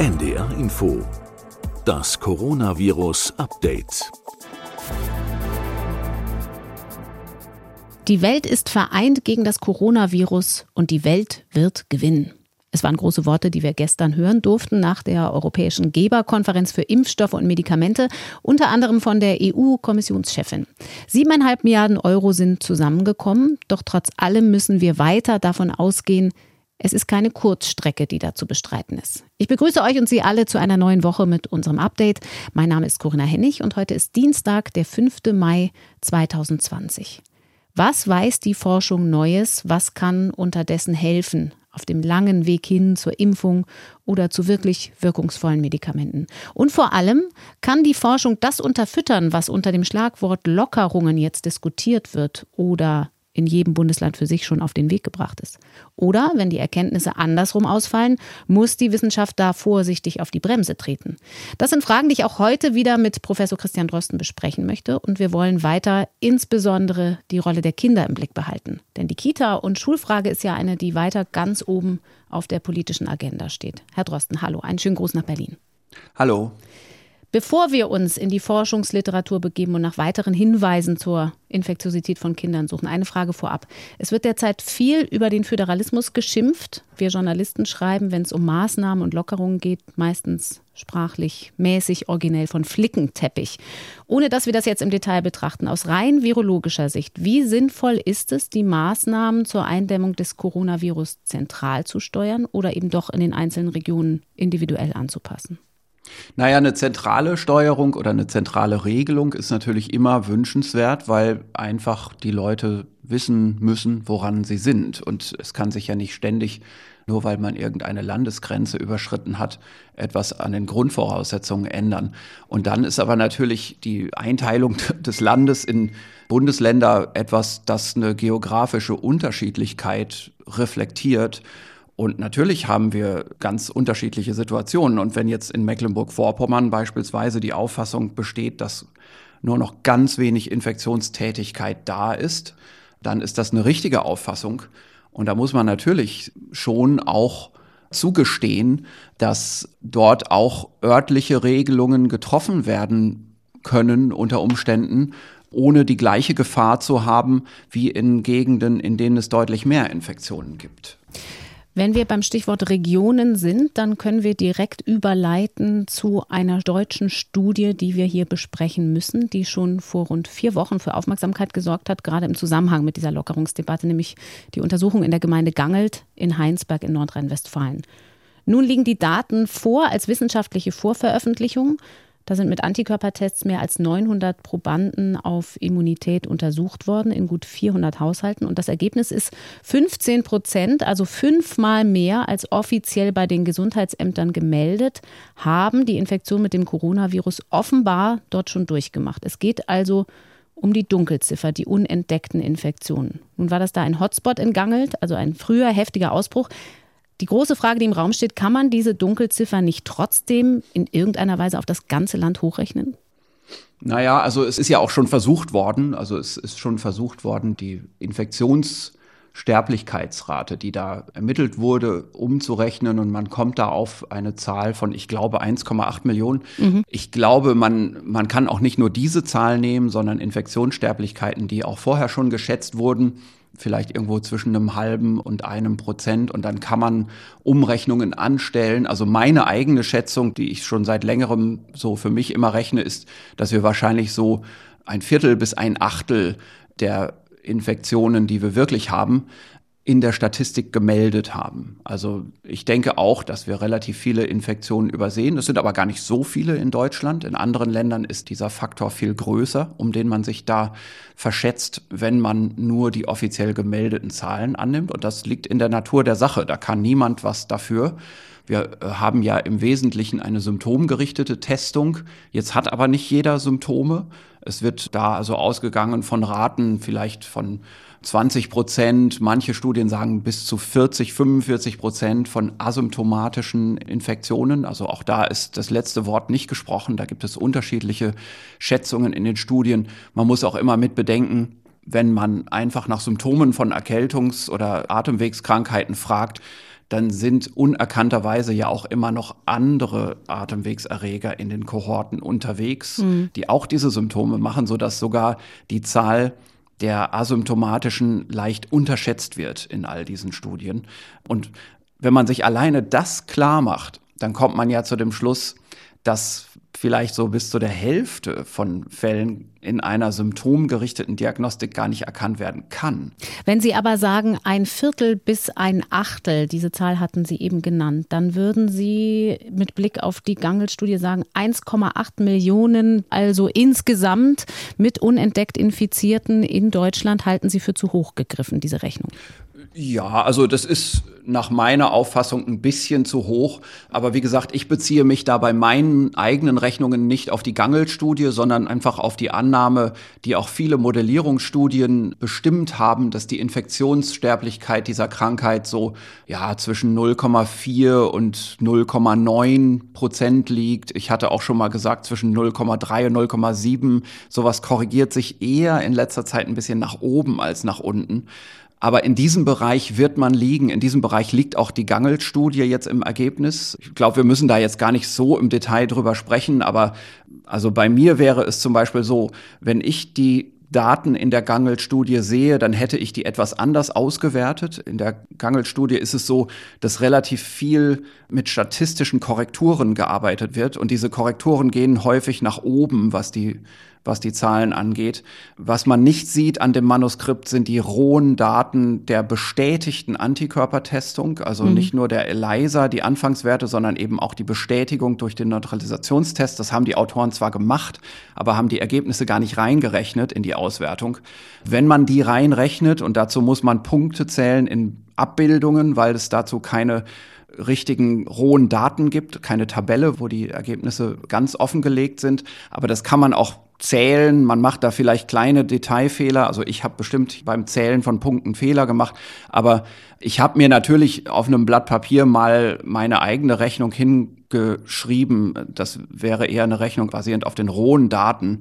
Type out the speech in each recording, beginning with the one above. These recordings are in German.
NDR Info. Das Coronavirus Update. Die Welt ist vereint gegen das Coronavirus und die Welt wird gewinnen. Es waren große Worte, die wir gestern hören durften nach der Europäischen Geberkonferenz für Impfstoffe und Medikamente, unter anderem von der EU-Kommissionschefin. Siebeneinhalb Milliarden Euro sind zusammengekommen, doch trotz allem müssen wir weiter davon ausgehen, es ist keine Kurzstrecke, die da zu bestreiten ist. Ich begrüße euch und Sie alle zu einer neuen Woche mit unserem Update. Mein Name ist Corinna Hennig und heute ist Dienstag, der 5. Mai 2020. Was weiß die Forschung Neues? Was kann unterdessen helfen auf dem langen Weg hin zur Impfung oder zu wirklich wirkungsvollen Medikamenten? Und vor allem kann die Forschung das unterfüttern, was unter dem Schlagwort Lockerungen jetzt diskutiert wird oder in jedem Bundesland für sich schon auf den Weg gebracht ist. Oder wenn die Erkenntnisse andersrum ausfallen, muss die Wissenschaft da vorsichtig auf die Bremse treten. Das sind Fragen, die ich auch heute wieder mit Professor Christian Drosten besprechen möchte. Und wir wollen weiter insbesondere die Rolle der Kinder im Blick behalten. Denn die Kita- und Schulfrage ist ja eine, die weiter ganz oben auf der politischen Agenda steht. Herr Drosten, hallo, einen schönen Gruß nach Berlin. Hallo. Bevor wir uns in die Forschungsliteratur begeben und nach weiteren Hinweisen zur Infektiosität von Kindern suchen, eine Frage vorab. Es wird derzeit viel über den Föderalismus geschimpft. Wir Journalisten schreiben, wenn es um Maßnahmen und Lockerungen geht, meistens sprachlich, mäßig, originell von Flickenteppich. Ohne dass wir das jetzt im Detail betrachten, aus rein virologischer Sicht, wie sinnvoll ist es, die Maßnahmen zur Eindämmung des Coronavirus zentral zu steuern oder eben doch in den einzelnen Regionen individuell anzupassen? Naja, eine zentrale Steuerung oder eine zentrale Regelung ist natürlich immer wünschenswert, weil einfach die Leute wissen müssen, woran sie sind. Und es kann sich ja nicht ständig, nur weil man irgendeine Landesgrenze überschritten hat, etwas an den Grundvoraussetzungen ändern. Und dann ist aber natürlich die Einteilung des Landes in Bundesländer etwas, das eine geografische Unterschiedlichkeit reflektiert. Und natürlich haben wir ganz unterschiedliche Situationen. Und wenn jetzt in Mecklenburg-Vorpommern beispielsweise die Auffassung besteht, dass nur noch ganz wenig Infektionstätigkeit da ist, dann ist das eine richtige Auffassung. Und da muss man natürlich schon auch zugestehen, dass dort auch örtliche Regelungen getroffen werden können unter Umständen, ohne die gleiche Gefahr zu haben wie in Gegenden, in denen es deutlich mehr Infektionen gibt. Wenn wir beim Stichwort Regionen sind, dann können wir direkt überleiten zu einer deutschen Studie, die wir hier besprechen müssen, die schon vor rund vier Wochen für Aufmerksamkeit gesorgt hat, gerade im Zusammenhang mit dieser Lockerungsdebatte, nämlich die Untersuchung in der Gemeinde Gangelt in Heinsberg in Nordrhein-Westfalen. Nun liegen die Daten vor als wissenschaftliche Vorveröffentlichung. Da sind mit Antikörpertests mehr als 900 Probanden auf Immunität untersucht worden in gut 400 Haushalten. Und das Ergebnis ist 15 Prozent, also fünfmal mehr als offiziell bei den Gesundheitsämtern gemeldet, haben die Infektion mit dem Coronavirus offenbar dort schon durchgemacht. Es geht also um die Dunkelziffer, die unentdeckten Infektionen. Nun war das da ein Hotspot in Gangelt, also ein früher heftiger Ausbruch. Die große Frage, die im Raum steht, kann man diese Dunkelziffer nicht trotzdem in irgendeiner Weise auf das ganze Land hochrechnen? Naja, also es ist ja auch schon versucht worden, also es ist schon versucht worden, die Infektionssterblichkeitsrate, die da ermittelt wurde, umzurechnen und man kommt da auf eine Zahl von, ich glaube, 1,8 Millionen. Mhm. Ich glaube, man, man kann auch nicht nur diese Zahl nehmen, sondern Infektionssterblichkeiten, die auch vorher schon geschätzt wurden, vielleicht irgendwo zwischen einem halben und einem Prozent und dann kann man Umrechnungen anstellen. Also meine eigene Schätzung, die ich schon seit längerem so für mich immer rechne, ist, dass wir wahrscheinlich so ein Viertel bis ein Achtel der Infektionen, die wir wirklich haben, in der Statistik gemeldet haben. Also ich denke auch, dass wir relativ viele Infektionen übersehen. Es sind aber gar nicht so viele in Deutschland. In anderen Ländern ist dieser Faktor viel größer, um den man sich da verschätzt, wenn man nur die offiziell gemeldeten Zahlen annimmt. Und das liegt in der Natur der Sache. Da kann niemand was dafür. Wir äh, haben ja im Wesentlichen eine symptomgerichtete Testung. Jetzt hat aber nicht jeder Symptome. Es wird da also ausgegangen von Raten vielleicht von 20 Prozent, manche Studien sagen bis zu 40, 45 Prozent von asymptomatischen Infektionen. Also auch da ist das letzte Wort nicht gesprochen. Da gibt es unterschiedliche Schätzungen in den Studien. Man muss auch immer mit bedenken, wenn man einfach nach Symptomen von Erkältungs- oder Atemwegskrankheiten fragt, dann sind unerkannterweise ja auch immer noch andere Atemwegserreger in den Kohorten unterwegs, mhm. die auch diese Symptome machen, sodass sogar die Zahl der asymptomatischen leicht unterschätzt wird in all diesen Studien. Und wenn man sich alleine das klar macht, dann kommt man ja zu dem Schluss, dass vielleicht so bis zu der Hälfte von Fällen in einer symptomgerichteten Diagnostik gar nicht erkannt werden kann. Wenn Sie aber sagen, ein Viertel bis ein Achtel, diese Zahl hatten Sie eben genannt, dann würden Sie mit Blick auf die Gangel-Studie sagen, 1,8 Millionen, also insgesamt mit unentdeckt Infizierten in Deutschland, halten Sie für zu hoch gegriffen, diese Rechnung? Ja, also das ist nach meiner Auffassung ein bisschen zu hoch. Aber wie gesagt, ich beziehe mich da bei meinen eigenen Rechnungen nicht auf die Gangel-Studie, sondern einfach auf die Annahme, die auch viele Modellierungsstudien bestimmt haben, dass die Infektionssterblichkeit dieser Krankheit so ja zwischen 0,4 und 0,9 Prozent liegt. Ich hatte auch schon mal gesagt zwischen 0,3 und 0,7. Sowas korrigiert sich eher in letzter Zeit ein bisschen nach oben als nach unten. Aber in diesem Bereich wird man liegen. In diesem Bereich liegt auch die Gangel-Studie jetzt im Ergebnis. Ich glaube, wir müssen da jetzt gar nicht so im Detail drüber sprechen. Aber also bei mir wäre es zum Beispiel so, wenn ich die Daten in der Gangel-Studie sehe, dann hätte ich die etwas anders ausgewertet. In der Gangel-Studie ist es so, dass relativ viel mit statistischen Korrekturen gearbeitet wird. Und diese Korrekturen gehen häufig nach oben, was die was die Zahlen angeht. Was man nicht sieht an dem Manuskript sind die rohen Daten der bestätigten Antikörpertestung, also mhm. nicht nur der ELISA, die Anfangswerte, sondern eben auch die Bestätigung durch den Neutralisationstest. Das haben die Autoren zwar gemacht, aber haben die Ergebnisse gar nicht reingerechnet in die Auswertung. Wenn man die reinrechnet, und dazu muss man Punkte zählen in Abbildungen, weil es dazu keine richtigen rohen Daten gibt, keine Tabelle, wo die Ergebnisse ganz offengelegt sind. Aber das kann man auch Zählen, man macht da vielleicht kleine Detailfehler. Also ich habe bestimmt beim Zählen von Punkten Fehler gemacht, aber ich habe mir natürlich auf einem Blatt Papier mal meine eigene Rechnung hingeschrieben. Das wäre eher eine Rechnung basierend auf den rohen Daten.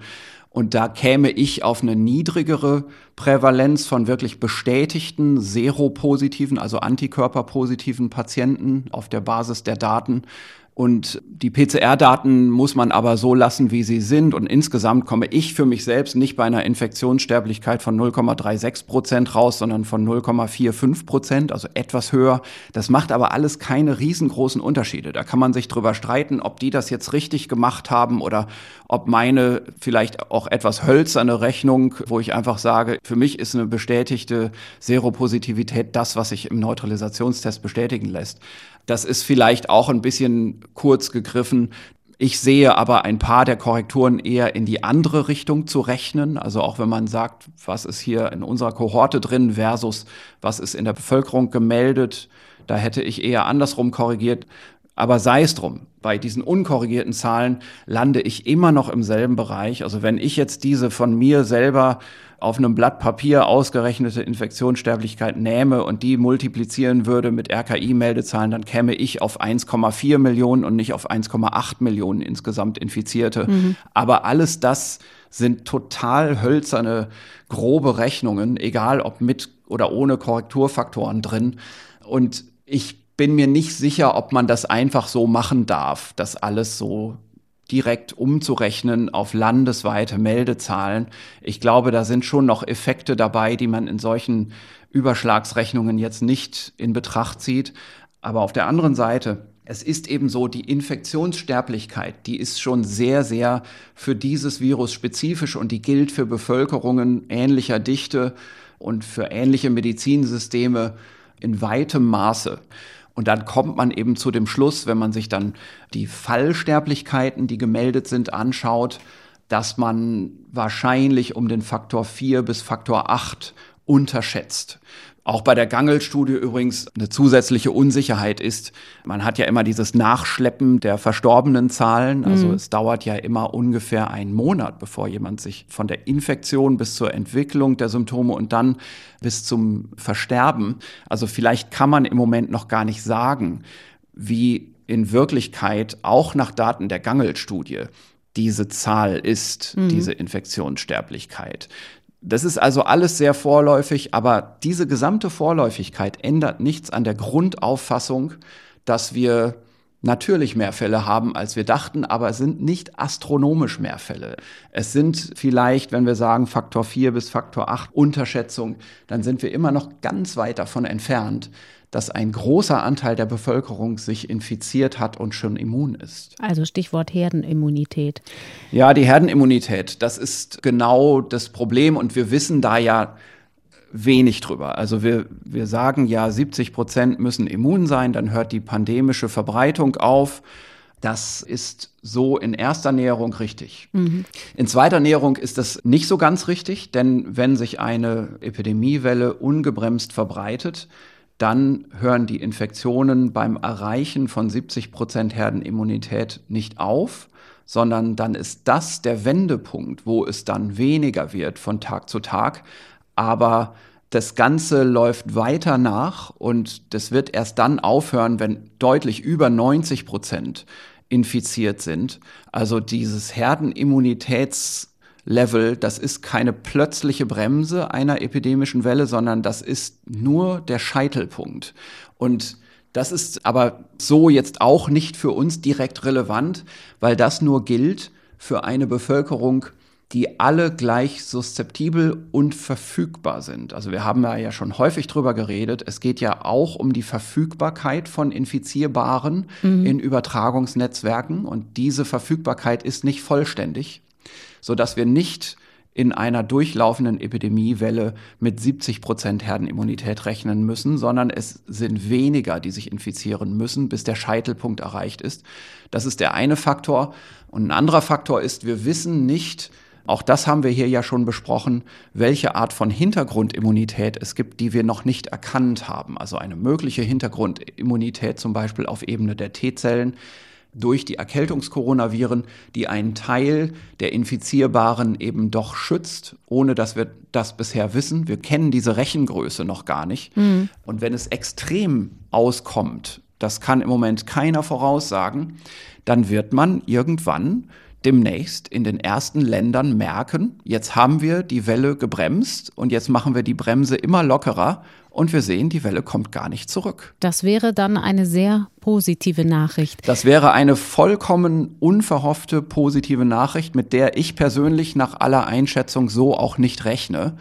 Und da käme ich auf eine niedrigere Prävalenz von wirklich bestätigten seropositiven, also antikörperpositiven Patienten auf der Basis der Daten und die PCR-Daten muss man aber so lassen, wie sie sind. Und insgesamt komme ich für mich selbst nicht bei einer Infektionssterblichkeit von 0,36 Prozent raus, sondern von 0,45 Prozent, also etwas höher. Das macht aber alles keine riesengroßen Unterschiede. Da kann man sich drüber streiten, ob die das jetzt richtig gemacht haben oder ob meine vielleicht auch etwas hölzerne Rechnung, wo ich einfach sage, für mich ist eine bestätigte Seropositivität das, was sich im Neutralisationstest bestätigen lässt. Das ist vielleicht auch ein bisschen kurz gegriffen. Ich sehe aber ein paar der Korrekturen eher in die andere Richtung zu rechnen. Also auch wenn man sagt, was ist hier in unserer Kohorte drin versus was ist in der Bevölkerung gemeldet, da hätte ich eher andersrum korrigiert. Aber sei es drum, bei diesen unkorrigierten Zahlen lande ich immer noch im selben Bereich. Also wenn ich jetzt diese von mir selber auf einem Blatt Papier ausgerechnete Infektionssterblichkeit nähme und die multiplizieren würde mit RKI-Meldezahlen, dann käme ich auf 1,4 Millionen und nicht auf 1,8 Millionen insgesamt Infizierte. Mhm. Aber alles das sind total hölzerne, grobe Rechnungen, egal ob mit oder ohne Korrekturfaktoren drin. Und ich bin mir nicht sicher, ob man das einfach so machen darf, das alles so direkt umzurechnen auf landesweite Meldezahlen. Ich glaube, da sind schon noch Effekte dabei, die man in solchen Überschlagsrechnungen jetzt nicht in Betracht zieht. Aber auf der anderen Seite, es ist eben so, die Infektionssterblichkeit, die ist schon sehr, sehr für dieses Virus spezifisch und die gilt für Bevölkerungen ähnlicher Dichte und für ähnliche Medizinsysteme in weitem Maße. Und dann kommt man eben zu dem Schluss, wenn man sich dann die Fallsterblichkeiten, die gemeldet sind, anschaut, dass man wahrscheinlich um den Faktor 4 bis Faktor 8 unterschätzt. Auch bei der Gangel-Studie übrigens eine zusätzliche Unsicherheit ist, man hat ja immer dieses Nachschleppen der verstorbenen Zahlen. Also mhm. es dauert ja immer ungefähr einen Monat, bevor jemand sich von der Infektion bis zur Entwicklung der Symptome und dann bis zum Versterben. Also vielleicht kann man im Moment noch gar nicht sagen, wie in Wirklichkeit auch nach Daten der Gangel-Studie diese Zahl ist, mhm. diese Infektionssterblichkeit Das ist also alles sehr vorläufig, aber diese gesamte Vorläufigkeit ändert nichts an der Grundauffassung, dass wir natürlich mehr Fälle haben, als wir dachten, aber es sind nicht astronomisch mehr Fälle. Es sind vielleicht, wenn wir sagen Faktor 4 bis Faktor 8 Unterschätzung, dann sind wir immer noch ganz weit davon entfernt, dass ein großer Anteil der Bevölkerung sich infiziert hat und schon immun ist. Also Stichwort Herdenimmunität. Ja, die Herdenimmunität, das ist genau das Problem und wir wissen da ja wenig drüber. Also wir, wir sagen ja, 70 Prozent müssen immun sein, dann hört die pandemische Verbreitung auf. Das ist so in erster Näherung richtig. Mhm. In zweiter Näherung ist das nicht so ganz richtig, denn wenn sich eine Epidemiewelle ungebremst verbreitet, dann hören die Infektionen beim Erreichen von 70 Prozent Herdenimmunität nicht auf, sondern dann ist das der Wendepunkt, wo es dann weniger wird von Tag zu Tag. Aber das Ganze läuft weiter nach und das wird erst dann aufhören, wenn deutlich über 90 Prozent infiziert sind. Also dieses Herdenimmunitäts Level, das ist keine plötzliche Bremse einer epidemischen Welle, sondern das ist nur der Scheitelpunkt. Und das ist aber so jetzt auch nicht für uns direkt relevant, weil das nur gilt für eine Bevölkerung, die alle gleich suszeptibel und verfügbar sind. Also wir haben ja schon häufig drüber geredet. Es geht ja auch um die Verfügbarkeit von Infizierbaren mhm. in Übertragungsnetzwerken und diese Verfügbarkeit ist nicht vollständig so dass wir nicht in einer durchlaufenden Epidemiewelle mit 70 Prozent Herdenimmunität rechnen müssen, sondern es sind weniger, die sich infizieren müssen, bis der Scheitelpunkt erreicht ist. Das ist der eine Faktor. Und ein anderer Faktor ist, wir wissen nicht, auch das haben wir hier ja schon besprochen, welche Art von Hintergrundimmunität es gibt, die wir noch nicht erkannt haben. Also eine mögliche Hintergrundimmunität zum Beispiel auf Ebene der T-Zellen durch die Erkältungskoronaviren, die einen Teil der Infizierbaren eben doch schützt, ohne dass wir das bisher wissen. Wir kennen diese Rechengröße noch gar nicht. Mhm. Und wenn es extrem auskommt, das kann im Moment keiner voraussagen, dann wird man irgendwann demnächst in den ersten Ländern merken, jetzt haben wir die Welle gebremst und jetzt machen wir die Bremse immer lockerer und wir sehen, die Welle kommt gar nicht zurück. Das wäre dann eine sehr positive Nachricht. Das wäre eine vollkommen unverhoffte positive Nachricht, mit der ich persönlich nach aller Einschätzung so auch nicht rechne.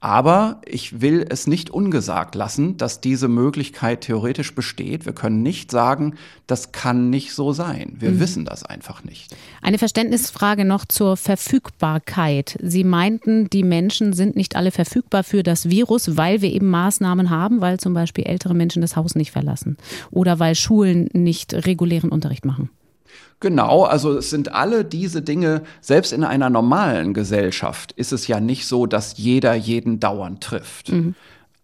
Aber ich will es nicht ungesagt lassen, dass diese Möglichkeit theoretisch besteht. Wir können nicht sagen, das kann nicht so sein. Wir mhm. wissen das einfach nicht. Eine Verständnisfrage noch zur Verfügbarkeit. Sie meinten, die Menschen sind nicht alle verfügbar für das Virus, weil wir eben Maßnahmen haben, weil zum Beispiel ältere Menschen das Haus nicht verlassen oder weil Schulen nicht regulären Unterricht machen. Genau, also es sind alle diese Dinge, selbst in einer normalen Gesellschaft ist es ja nicht so, dass jeder jeden dauernd trifft. Mhm.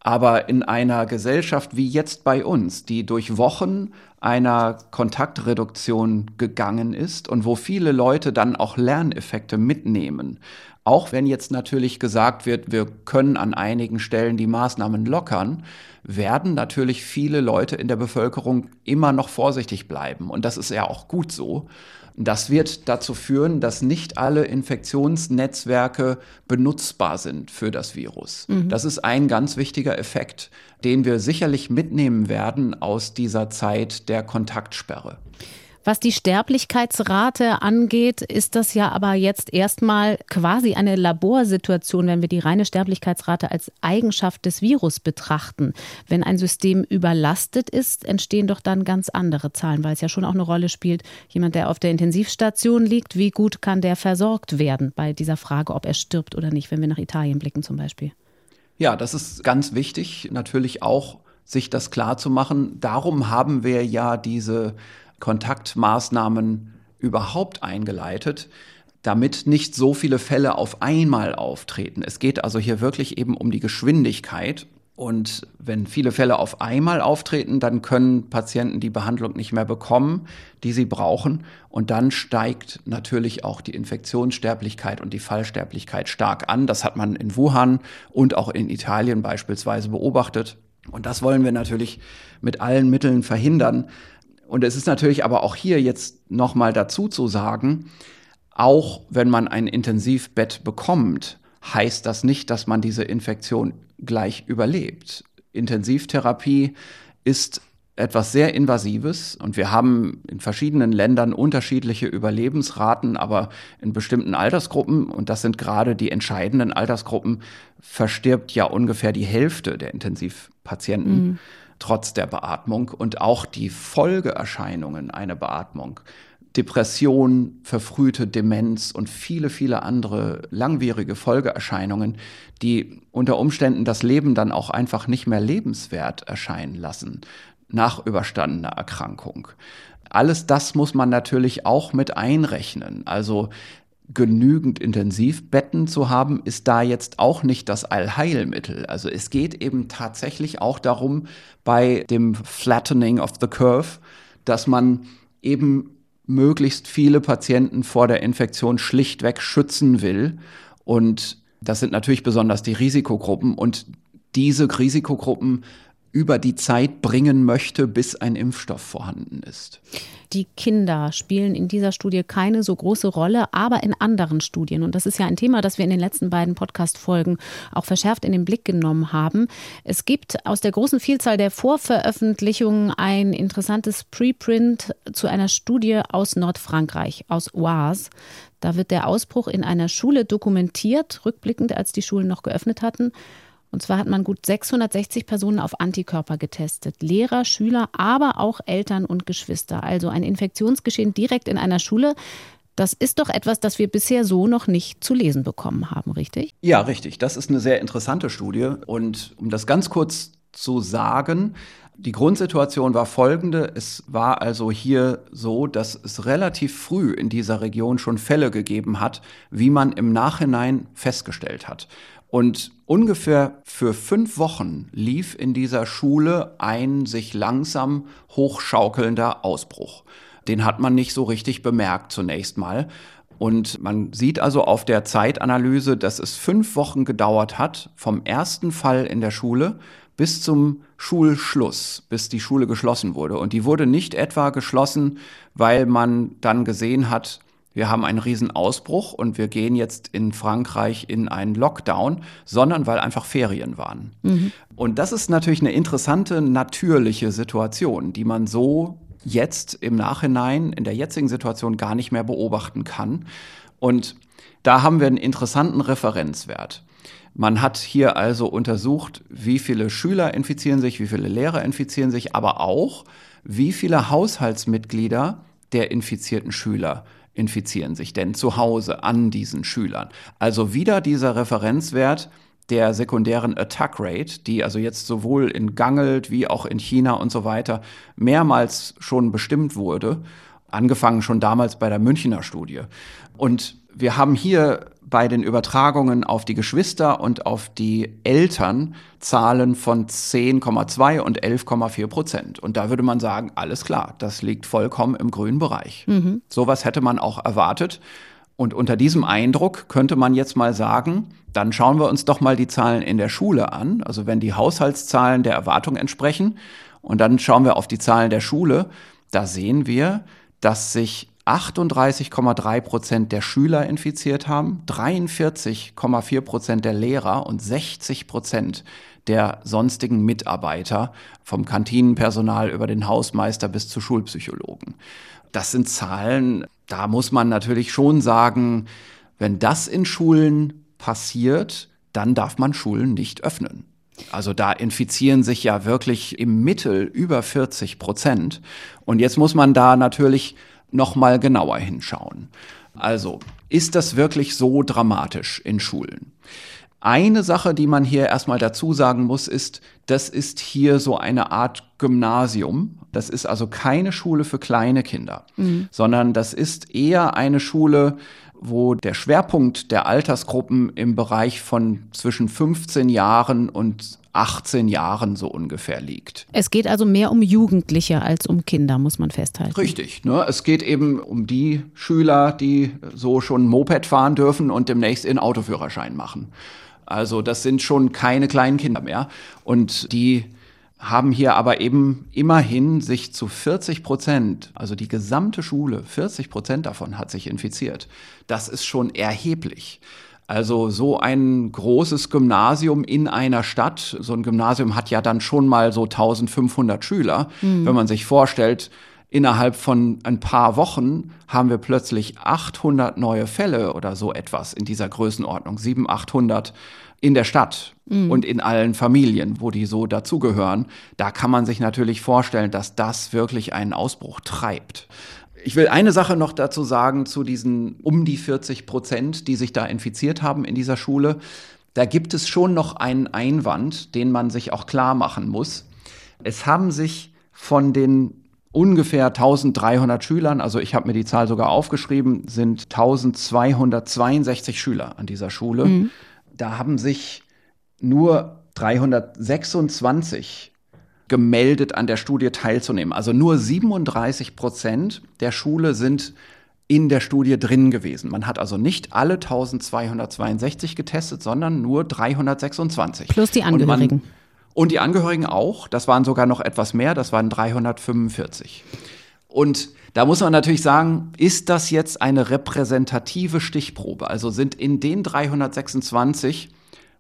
Aber in einer Gesellschaft wie jetzt bei uns, die durch Wochen einer Kontaktreduktion gegangen ist und wo viele Leute dann auch Lerneffekte mitnehmen, auch wenn jetzt natürlich gesagt wird, wir können an einigen Stellen die Maßnahmen lockern, werden natürlich viele Leute in der Bevölkerung immer noch vorsichtig bleiben. Und das ist ja auch gut so. Das wird dazu führen, dass nicht alle Infektionsnetzwerke benutzbar sind für das Virus. Mhm. Das ist ein ganz wichtiger Effekt, den wir sicherlich mitnehmen werden aus dieser Zeit der Kontaktsperre. Was die Sterblichkeitsrate angeht, ist das ja aber jetzt erstmal quasi eine Laborsituation, wenn wir die reine Sterblichkeitsrate als Eigenschaft des Virus betrachten. Wenn ein System überlastet ist, entstehen doch dann ganz andere Zahlen, weil es ja schon auch eine Rolle spielt, jemand, der auf der Intensivstation liegt, wie gut kann der versorgt werden bei dieser Frage, ob er stirbt oder nicht, wenn wir nach Italien blicken zum Beispiel. Ja, das ist ganz wichtig, natürlich auch sich das klar zu machen. Darum haben wir ja diese Kontaktmaßnahmen überhaupt eingeleitet, damit nicht so viele Fälle auf einmal auftreten. Es geht also hier wirklich eben um die Geschwindigkeit. Und wenn viele Fälle auf einmal auftreten, dann können Patienten die Behandlung nicht mehr bekommen, die sie brauchen. Und dann steigt natürlich auch die Infektionssterblichkeit und die Fallsterblichkeit stark an. Das hat man in Wuhan und auch in Italien beispielsweise beobachtet. Und das wollen wir natürlich mit allen Mitteln verhindern. Und es ist natürlich aber auch hier jetzt nochmal dazu zu sagen, auch wenn man ein Intensivbett bekommt, heißt das nicht, dass man diese Infektion gleich überlebt. Intensivtherapie ist etwas sehr Invasives und wir haben in verschiedenen Ländern unterschiedliche Überlebensraten, aber in bestimmten Altersgruppen, und das sind gerade die entscheidenden Altersgruppen, verstirbt ja ungefähr die Hälfte der Intensivpatienten mhm. Trotz der Beatmung und auch die Folgeerscheinungen einer Beatmung. Depression, verfrühte Demenz und viele, viele andere langwierige Folgeerscheinungen, die unter Umständen das Leben dann auch einfach nicht mehr lebenswert erscheinen lassen nach überstandener Erkrankung. Alles das muss man natürlich auch mit einrechnen. Also genügend Intensivbetten zu haben, ist da jetzt auch nicht das Allheilmittel. Also es geht eben tatsächlich auch darum, bei dem Flattening of the Curve, dass man eben möglichst viele Patienten vor der Infektion schlichtweg schützen will. Und das sind natürlich besonders die Risikogruppen. Und diese Risikogruppen über die Zeit bringen möchte, bis ein Impfstoff vorhanden ist. Die Kinder spielen in dieser Studie keine so große Rolle, aber in anderen Studien, und das ist ja ein Thema, das wir in den letzten beiden Podcast-Folgen auch verschärft in den Blick genommen haben. Es gibt aus der großen Vielzahl der Vorveröffentlichungen ein interessantes Preprint zu einer Studie aus Nordfrankreich, aus Oise. Da wird der Ausbruch in einer Schule dokumentiert, rückblickend, als die Schulen noch geöffnet hatten. Und zwar hat man gut 660 Personen auf Antikörper getestet. Lehrer, Schüler, aber auch Eltern und Geschwister. Also ein Infektionsgeschehen direkt in einer Schule. Das ist doch etwas, das wir bisher so noch nicht zu lesen bekommen haben, richtig? Ja, richtig. Das ist eine sehr interessante Studie. Und um das ganz kurz zu sagen, die Grundsituation war folgende. Es war also hier so, dass es relativ früh in dieser Region schon Fälle gegeben hat, wie man im Nachhinein festgestellt hat. Und ungefähr für fünf Wochen lief in dieser Schule ein sich langsam hochschaukelnder Ausbruch. Den hat man nicht so richtig bemerkt zunächst mal. Und man sieht also auf der Zeitanalyse, dass es fünf Wochen gedauert hat vom ersten Fall in der Schule bis zum Schulschluss, bis die Schule geschlossen wurde. Und die wurde nicht etwa geschlossen, weil man dann gesehen hat, wir haben einen Riesenausbruch und wir gehen jetzt in Frankreich in einen Lockdown, sondern weil einfach Ferien waren. Mhm. Und das ist natürlich eine interessante, natürliche Situation, die man so jetzt im Nachhinein in der jetzigen Situation gar nicht mehr beobachten kann. Und da haben wir einen interessanten Referenzwert. Man hat hier also untersucht, wie viele Schüler infizieren sich, wie viele Lehrer infizieren sich, aber auch, wie viele Haushaltsmitglieder der infizierten Schüler infizieren sich denn zu Hause an diesen Schülern? Also wieder dieser Referenzwert der sekundären Attack Rate, die also jetzt sowohl in Gangelt wie auch in China und so weiter mehrmals schon bestimmt wurde, angefangen schon damals bei der Münchner Studie. Und wir haben hier bei den Übertragungen auf die Geschwister und auf die Eltern Zahlen von 10,2 und 11,4 Prozent. Und da würde man sagen, alles klar, das liegt vollkommen im grünen Bereich. Mhm. Sowas hätte man auch erwartet. Und unter diesem Eindruck könnte man jetzt mal sagen, dann schauen wir uns doch mal die Zahlen in der Schule an. Also wenn die Haushaltszahlen der Erwartung entsprechen. Und dann schauen wir auf die Zahlen der Schule. Da sehen wir, dass sich 38,3 Prozent der Schüler infiziert haben, 43,4 Prozent der Lehrer und 60 Prozent der sonstigen Mitarbeiter, vom Kantinenpersonal über den Hausmeister bis zu Schulpsychologen. Das sind Zahlen, da muss man natürlich schon sagen, wenn das in Schulen passiert, dann darf man Schulen nicht öffnen. Also da infizieren sich ja wirklich im Mittel über 40 Prozent. Und jetzt muss man da natürlich noch mal genauer hinschauen. Also, ist das wirklich so dramatisch in Schulen? Eine Sache, die man hier erstmal dazu sagen muss, ist, das ist hier so eine Art Gymnasium. Das ist also keine Schule für kleine Kinder, mhm. sondern das ist eher eine Schule, wo der Schwerpunkt der Altersgruppen im Bereich von zwischen 15 Jahren und 18 Jahren so ungefähr liegt. Es geht also mehr um Jugendliche als um Kinder, muss man festhalten. Richtig. Ne? Es geht eben um die Schüler, die so schon Moped fahren dürfen und demnächst ihren Autoführerschein machen. Also das sind schon keine kleinen Kinder mehr. Und die haben hier aber eben immerhin sich zu 40 Prozent, also die gesamte Schule, 40 Prozent davon hat sich infiziert. Das ist schon erheblich. Also so ein großes Gymnasium in einer Stadt, so ein Gymnasium hat ja dann schon mal so 1500 Schüler. Mhm. Wenn man sich vorstellt, innerhalb von ein paar Wochen haben wir plötzlich 800 neue Fälle oder so etwas in dieser Größenordnung, 700, 800 in der Stadt mhm. und in allen Familien, wo die so dazugehören. Da kann man sich natürlich vorstellen, dass das wirklich einen Ausbruch treibt. Ich will eine Sache noch dazu sagen zu diesen um die 40 Prozent, die sich da infiziert haben in dieser Schule. Da gibt es schon noch einen Einwand, den man sich auch klar machen muss. Es haben sich von den ungefähr 1300 Schülern, also ich habe mir die Zahl sogar aufgeschrieben, sind 1262 Schüler an dieser Schule. Mhm. Da haben sich nur 326 gemeldet, an der Studie teilzunehmen. Also nur 37 Prozent der Schule sind in der Studie drin gewesen. Man hat also nicht alle 1262 getestet, sondern nur 326. Plus die Angehörigen. Und, man, und die Angehörigen auch. Das waren sogar noch etwas mehr. Das waren 345. Und da muss man natürlich sagen, ist das jetzt eine repräsentative Stichprobe? Also sind in den 326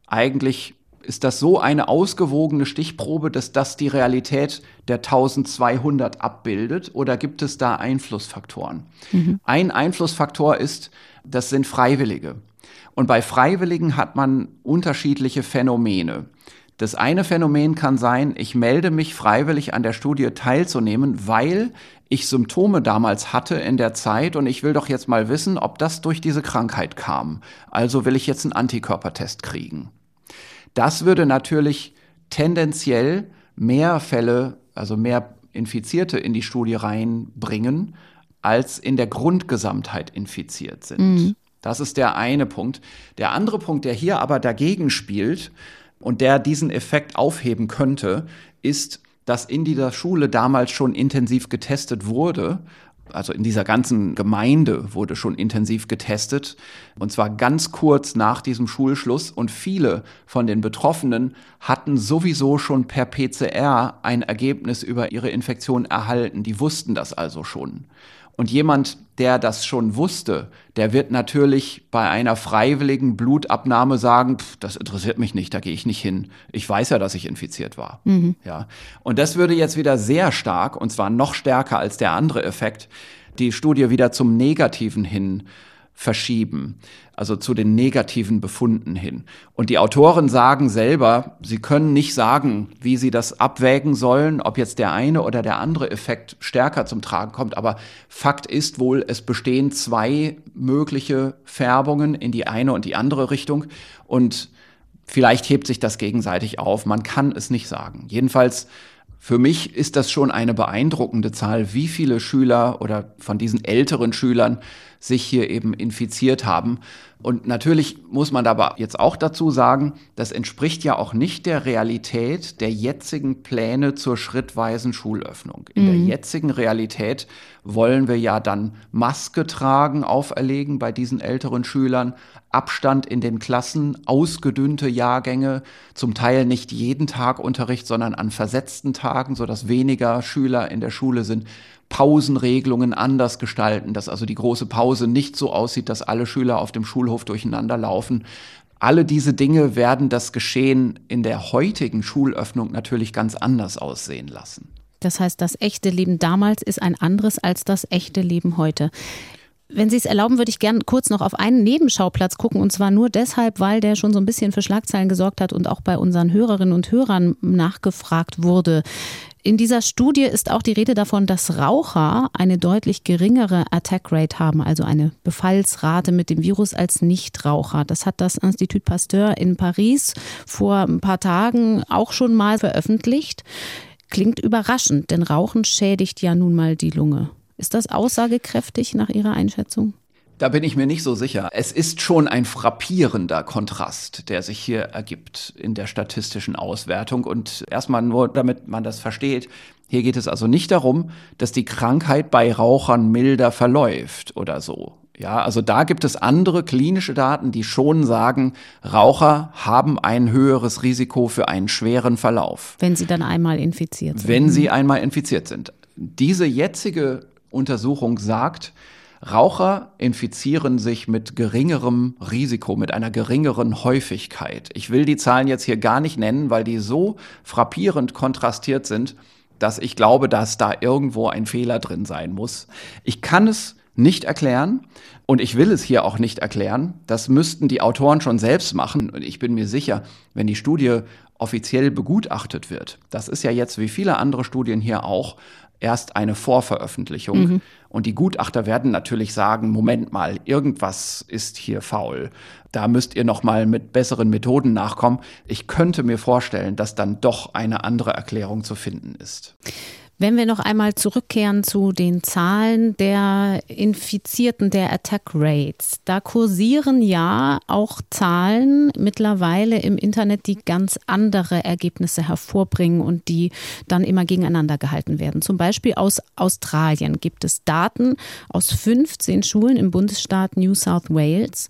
eigentlich ist das so eine ausgewogene Stichprobe, dass das die Realität der 1200 abbildet oder gibt es da Einflussfaktoren? Mhm. Ein Einflussfaktor ist, das sind Freiwillige. Und bei Freiwilligen hat man unterschiedliche Phänomene. Das eine Phänomen kann sein, ich melde mich freiwillig an der Studie teilzunehmen, weil ich Symptome damals hatte in der Zeit und ich will doch jetzt mal wissen, ob das durch diese Krankheit kam. Also will ich jetzt einen Antikörpertest kriegen. Das würde natürlich tendenziell mehr Fälle, also mehr Infizierte in die Studie reinbringen, als in der Grundgesamtheit infiziert sind. Mhm. Das ist der eine Punkt. Der andere Punkt, der hier aber dagegen spielt und der diesen Effekt aufheben könnte, ist, dass in dieser Schule damals schon intensiv getestet wurde also in dieser ganzen Gemeinde wurde schon intensiv getestet. Und zwar ganz kurz nach diesem Schulschluss. Und viele von den Betroffenen hatten sowieso schon per PCR ein Ergebnis über ihre Infektion erhalten. Die wussten das also schon. Und jemand, der das schon wusste, der wird natürlich bei einer freiwilligen Blutabnahme sagen, pff, das interessiert mich nicht, da gehe ich nicht hin. Ich weiß ja, dass ich infiziert war. Mhm. Ja. Und das würde jetzt wieder sehr stark, und zwar noch stärker als der andere Effekt, die Studie wieder zum Negativen hin verschieben, also zu den negativen Befunden hin. Und die Autoren sagen selber, sie können nicht sagen, wie sie das abwägen sollen, ob jetzt der eine oder der andere Effekt stärker zum Tragen kommt. Aber Fakt ist wohl, es bestehen zwei mögliche Färbungen in die eine und die andere Richtung. Und vielleicht hebt sich das gegenseitig auf. Man kann es nicht sagen. Jedenfalls für mich ist das schon eine beeindruckende Zahl, wie viele Schüler oder von diesen älteren Schülern sich hier eben infiziert haben. Und natürlich muss man aber jetzt auch dazu sagen, das entspricht ja auch nicht der Realität der jetzigen Pläne zur schrittweisen Schulöffnung. In mhm. der jetzigen Realität wollen wir ja dann Maske tragen, auferlegen bei diesen älteren Schülern, Abstand in den Klassen, ausgedünnte Jahrgänge, zum Teil nicht jeden Tag Unterricht, sondern an versetzten Tagen, sodass weniger Schüler in der Schule sind. Pausenregelungen anders gestalten, dass also die große Pause nicht so aussieht, dass alle Schüler auf dem Schulhof durcheinander laufen. Alle diese Dinge werden das Geschehen in der heutigen Schulöffnung natürlich ganz anders aussehen lassen. Das heißt, das echte Leben damals ist ein anderes als das echte Leben heute. Wenn Sie es erlauben, würde ich gerne kurz noch auf einen Nebenschauplatz gucken. Und zwar nur deshalb, weil der schon so ein bisschen für Schlagzeilen gesorgt hat und auch bei unseren Hörerinnen und Hörern nachgefragt wurde. In dieser Studie ist auch die Rede davon, dass Raucher eine deutlich geringere Attack Rate haben, also eine Befallsrate mit dem Virus als Nichtraucher. Das hat das Institut Pasteur in Paris vor ein paar Tagen auch schon mal veröffentlicht. Klingt überraschend, denn Rauchen schädigt ja nun mal die Lunge. Ist das aussagekräftig nach Ihrer Einschätzung? Da bin ich mir nicht so sicher. Es ist schon ein frappierender Kontrast, der sich hier ergibt in der statistischen Auswertung. Und erstmal nur, damit man das versteht, hier geht es also nicht darum, dass die Krankheit bei Rauchern milder verläuft oder so. Ja, also da gibt es andere klinische Daten, die schon sagen, Raucher haben ein höheres Risiko für einen schweren Verlauf. Wenn sie dann einmal infiziert sind. Wenn sie einmal infiziert sind. Diese jetzige Untersuchung sagt, Raucher infizieren sich mit geringerem Risiko, mit einer geringeren Häufigkeit. Ich will die Zahlen jetzt hier gar nicht nennen, weil die so frappierend kontrastiert sind, dass ich glaube, dass da irgendwo ein Fehler drin sein muss. Ich kann es nicht erklären und ich will es hier auch nicht erklären. Das müssten die Autoren schon selbst machen. Und ich bin mir sicher, wenn die Studie offiziell begutachtet wird, das ist ja jetzt wie viele andere Studien hier auch erst eine Vorveröffentlichung. Mhm. Und die Gutachter werden natürlich sagen, Moment mal, irgendwas ist hier faul. Da müsst ihr noch mal mit besseren Methoden nachkommen. Ich könnte mir vorstellen, dass dann doch eine andere Erklärung zu finden ist. Wenn wir noch einmal zurückkehren zu den Zahlen der Infizierten, der Attack Rates, da kursieren ja auch Zahlen mittlerweile im Internet, die ganz andere Ergebnisse hervorbringen und die dann immer gegeneinander gehalten werden. Zum Beispiel aus Australien gibt es Daten aus 15 Schulen im Bundesstaat New South Wales,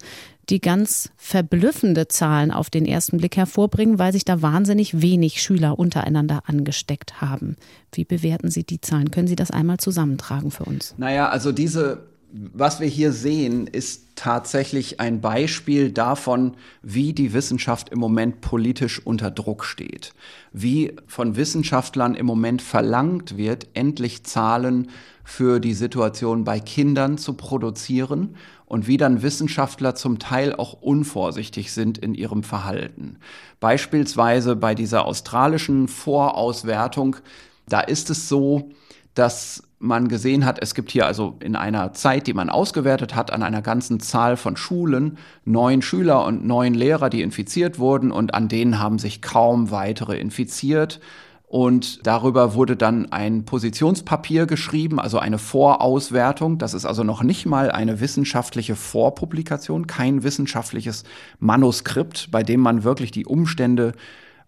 die ganz verblüffende Zahlen auf den ersten Blick hervorbringen, weil sich da wahnsinnig wenig Schüler untereinander angesteckt haben. Wie bewerten Sie die Zahlen? Können Sie das einmal zusammentragen für uns? Naja, also diese, was wir hier sehen, ist tatsächlich ein Beispiel davon, wie die Wissenschaft im Moment politisch unter Druck steht. Wie von Wissenschaftlern im Moment verlangt wird, endlich Zahlen für die Situation bei Kindern zu produzieren und wie dann Wissenschaftler zum Teil auch unvorsichtig sind in ihrem Verhalten. Beispielsweise bei dieser australischen Vorauswertung, da ist es so, dass man gesehen hat, es gibt hier also in einer Zeit, die man ausgewertet hat, an einer ganzen Zahl von Schulen neun Schüler und neun Lehrer, die infiziert wurden und an denen haben sich kaum weitere infiziert. Und darüber wurde dann ein Positionspapier geschrieben, also eine Vorauswertung. Das ist also noch nicht mal eine wissenschaftliche Vorpublikation, kein wissenschaftliches Manuskript, bei dem man wirklich die Umstände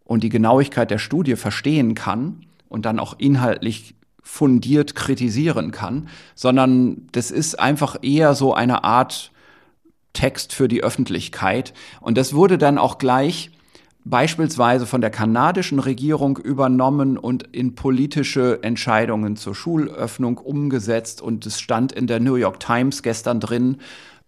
und die Genauigkeit der Studie verstehen kann und dann auch inhaltlich fundiert kritisieren kann, sondern das ist einfach eher so eine Art Text für die Öffentlichkeit. Und das wurde dann auch gleich beispielsweise von der kanadischen Regierung übernommen und in politische Entscheidungen zur Schulöffnung umgesetzt. Und es stand in der New York Times gestern drin.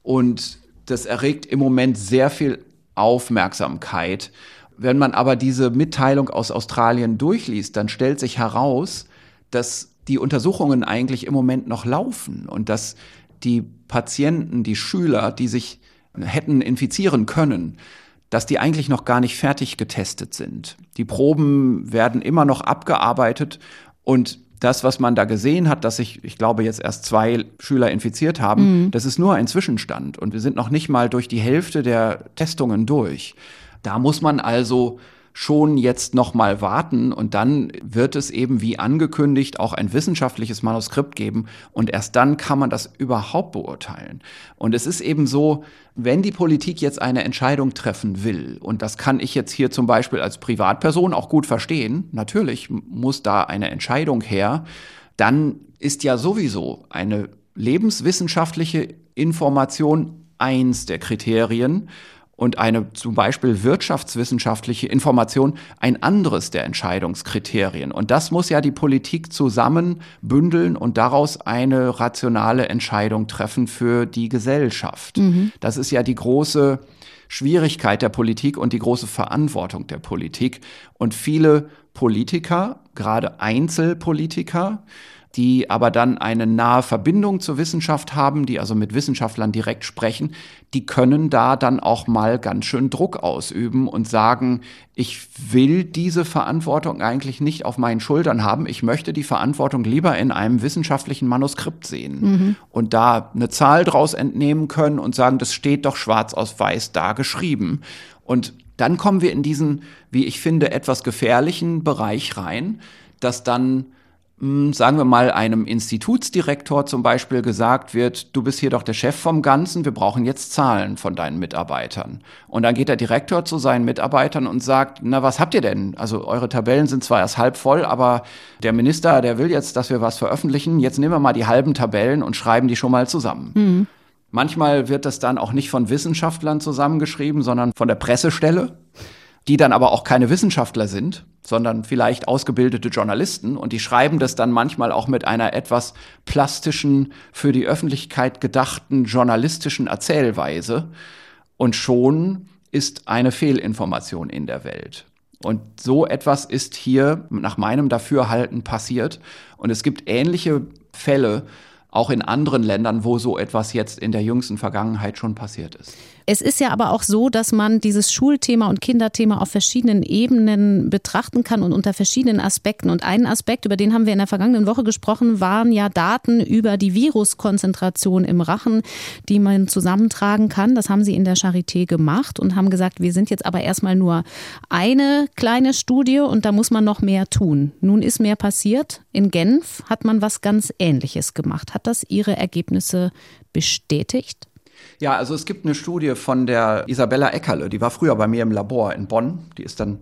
Und das erregt im Moment sehr viel Aufmerksamkeit. Wenn man aber diese Mitteilung aus Australien durchliest, dann stellt sich heraus, dass die Untersuchungen eigentlich im Moment noch laufen und dass die Patienten, die Schüler, die sich hätten infizieren können, dass die eigentlich noch gar nicht fertig getestet sind. Die Proben werden immer noch abgearbeitet und das, was man da gesehen hat, dass sich, ich glaube, jetzt erst zwei Schüler infiziert haben, mhm. das ist nur ein Zwischenstand und wir sind noch nicht mal durch die Hälfte der Testungen durch. Da muss man also schon jetzt noch mal warten und dann wird es eben wie angekündigt auch ein wissenschaftliches Manuskript geben und erst dann kann man das überhaupt beurteilen. Und es ist eben so, wenn die Politik jetzt eine Entscheidung treffen will, und das kann ich jetzt hier zum Beispiel als Privatperson auch gut verstehen, natürlich muss da eine Entscheidung her, dann ist ja sowieso eine lebenswissenschaftliche Information eins der Kriterien und eine zum Beispiel wirtschaftswissenschaftliche Information ein anderes der Entscheidungskriterien. Und das muss ja die Politik zusammen bündeln und daraus eine rationale Entscheidung treffen für die Gesellschaft. Mhm. Das ist ja die große Schwierigkeit der Politik und die große Verantwortung der Politik. Und viele Politiker, gerade Einzelpolitiker, die aber dann eine nahe Verbindung zur Wissenschaft haben, die also mit Wissenschaftlern direkt sprechen, die können da dann auch mal ganz schön Druck ausüben und sagen, ich will diese Verantwortung eigentlich nicht auf meinen Schultern haben, ich möchte die Verantwortung lieber in einem wissenschaftlichen Manuskript sehen mhm. und da eine Zahl draus entnehmen können und sagen, das steht doch schwarz auf weiß da geschrieben. Und dann kommen wir in diesen, wie ich finde, etwas gefährlichen Bereich rein, dass dann sagen wir mal, einem Institutsdirektor zum Beispiel gesagt wird, du bist hier doch der Chef vom Ganzen, wir brauchen jetzt Zahlen von deinen Mitarbeitern. Und dann geht der Direktor zu seinen Mitarbeitern und sagt, na, was habt ihr denn? Also eure Tabellen sind zwar erst halb voll, aber der Minister, der will jetzt, dass wir was veröffentlichen. Jetzt nehmen wir mal die halben Tabellen und schreiben die schon mal zusammen. Mhm. Manchmal wird das dann auch nicht von Wissenschaftlern zusammengeschrieben, sondern von der Pressestelle. Die dann aber auch keine Wissenschaftler sind, sondern vielleicht ausgebildete Journalisten. Und die schreiben das dann manchmal auch mit einer etwas plastischen, für die Öffentlichkeit gedachten journalistischen Erzählweise. Und schon ist eine Fehlinformation in der Welt. Und so etwas ist hier nach meinem Dafürhalten passiert. Und es gibt ähnliche Fälle, auch in anderen Ländern, wo so etwas jetzt in der jüngsten Vergangenheit schon passiert ist. Es ist ja aber auch so, dass man dieses Schulthema und Kinderthema auf verschiedenen Ebenen betrachten kann und unter verschiedenen Aspekten. Und einen Aspekt, über den haben wir in der vergangenen Woche gesprochen, waren ja Daten über die Viruskonzentration im Rachen, die man zusammentragen kann. Das haben sie in der Charité gemacht und haben gesagt, wir sind jetzt aber erstmal nur eine kleine Studie und da muss man noch mehr tun. Nun ist mehr passiert. In Genf hat man was ganz Ähnliches gemacht. Hat das Ihre Ergebnisse bestätigt? Ja, also es gibt eine Studie von der Isabella Eckerle, die war früher bei mir im Labor in Bonn. Die ist dann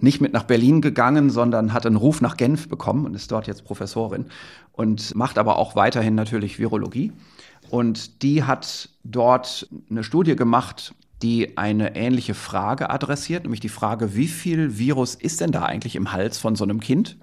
nicht mit nach Berlin gegangen, sondern hat einen Ruf nach Genf bekommen und ist dort jetzt Professorin und macht aber auch weiterhin natürlich Virologie. Und die hat dort eine Studie gemacht, die eine ähnliche Frage adressiert, nämlich die Frage, wie viel Virus ist denn da eigentlich im Hals von so einem Kind?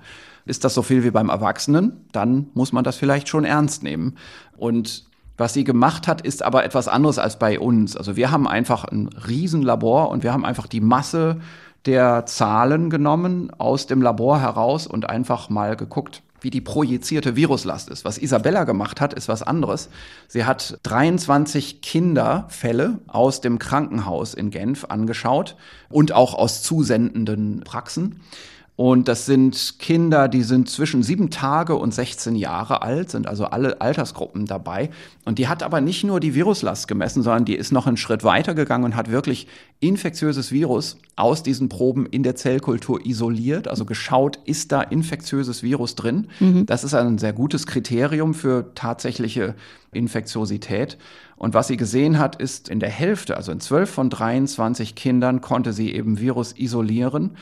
Ist das so viel wie beim Erwachsenen? Dann muss man das vielleicht schon ernst nehmen. Und was sie gemacht hat, ist aber etwas anderes als bei uns. Also wir haben einfach ein Riesenlabor und wir haben einfach die Masse der Zahlen genommen aus dem Labor heraus und einfach mal geguckt, wie die projizierte Viruslast ist. Was Isabella gemacht hat, ist was anderes. Sie hat 23 Kinderfälle aus dem Krankenhaus in Genf angeschaut und auch aus zusendenden Praxen und das sind Kinder, die sind zwischen sieben Tage und 16 Jahre alt, sind also alle Altersgruppen dabei. Und die hat aber nicht nur die Viruslast gemessen, sondern die ist noch einen Schritt weiter gegangen und hat wirklich infektiöses Virus aus diesen Proben in der Zellkultur isoliert, also geschaut, ist da infektiöses Virus drin. Mhm. Das ist ein sehr gutes Kriterium für tatsächliche Infektiosität. Und was sie gesehen hat, ist in der Hälfte, also in 12 von 23 Kindern, konnte sie eben Virus isolieren.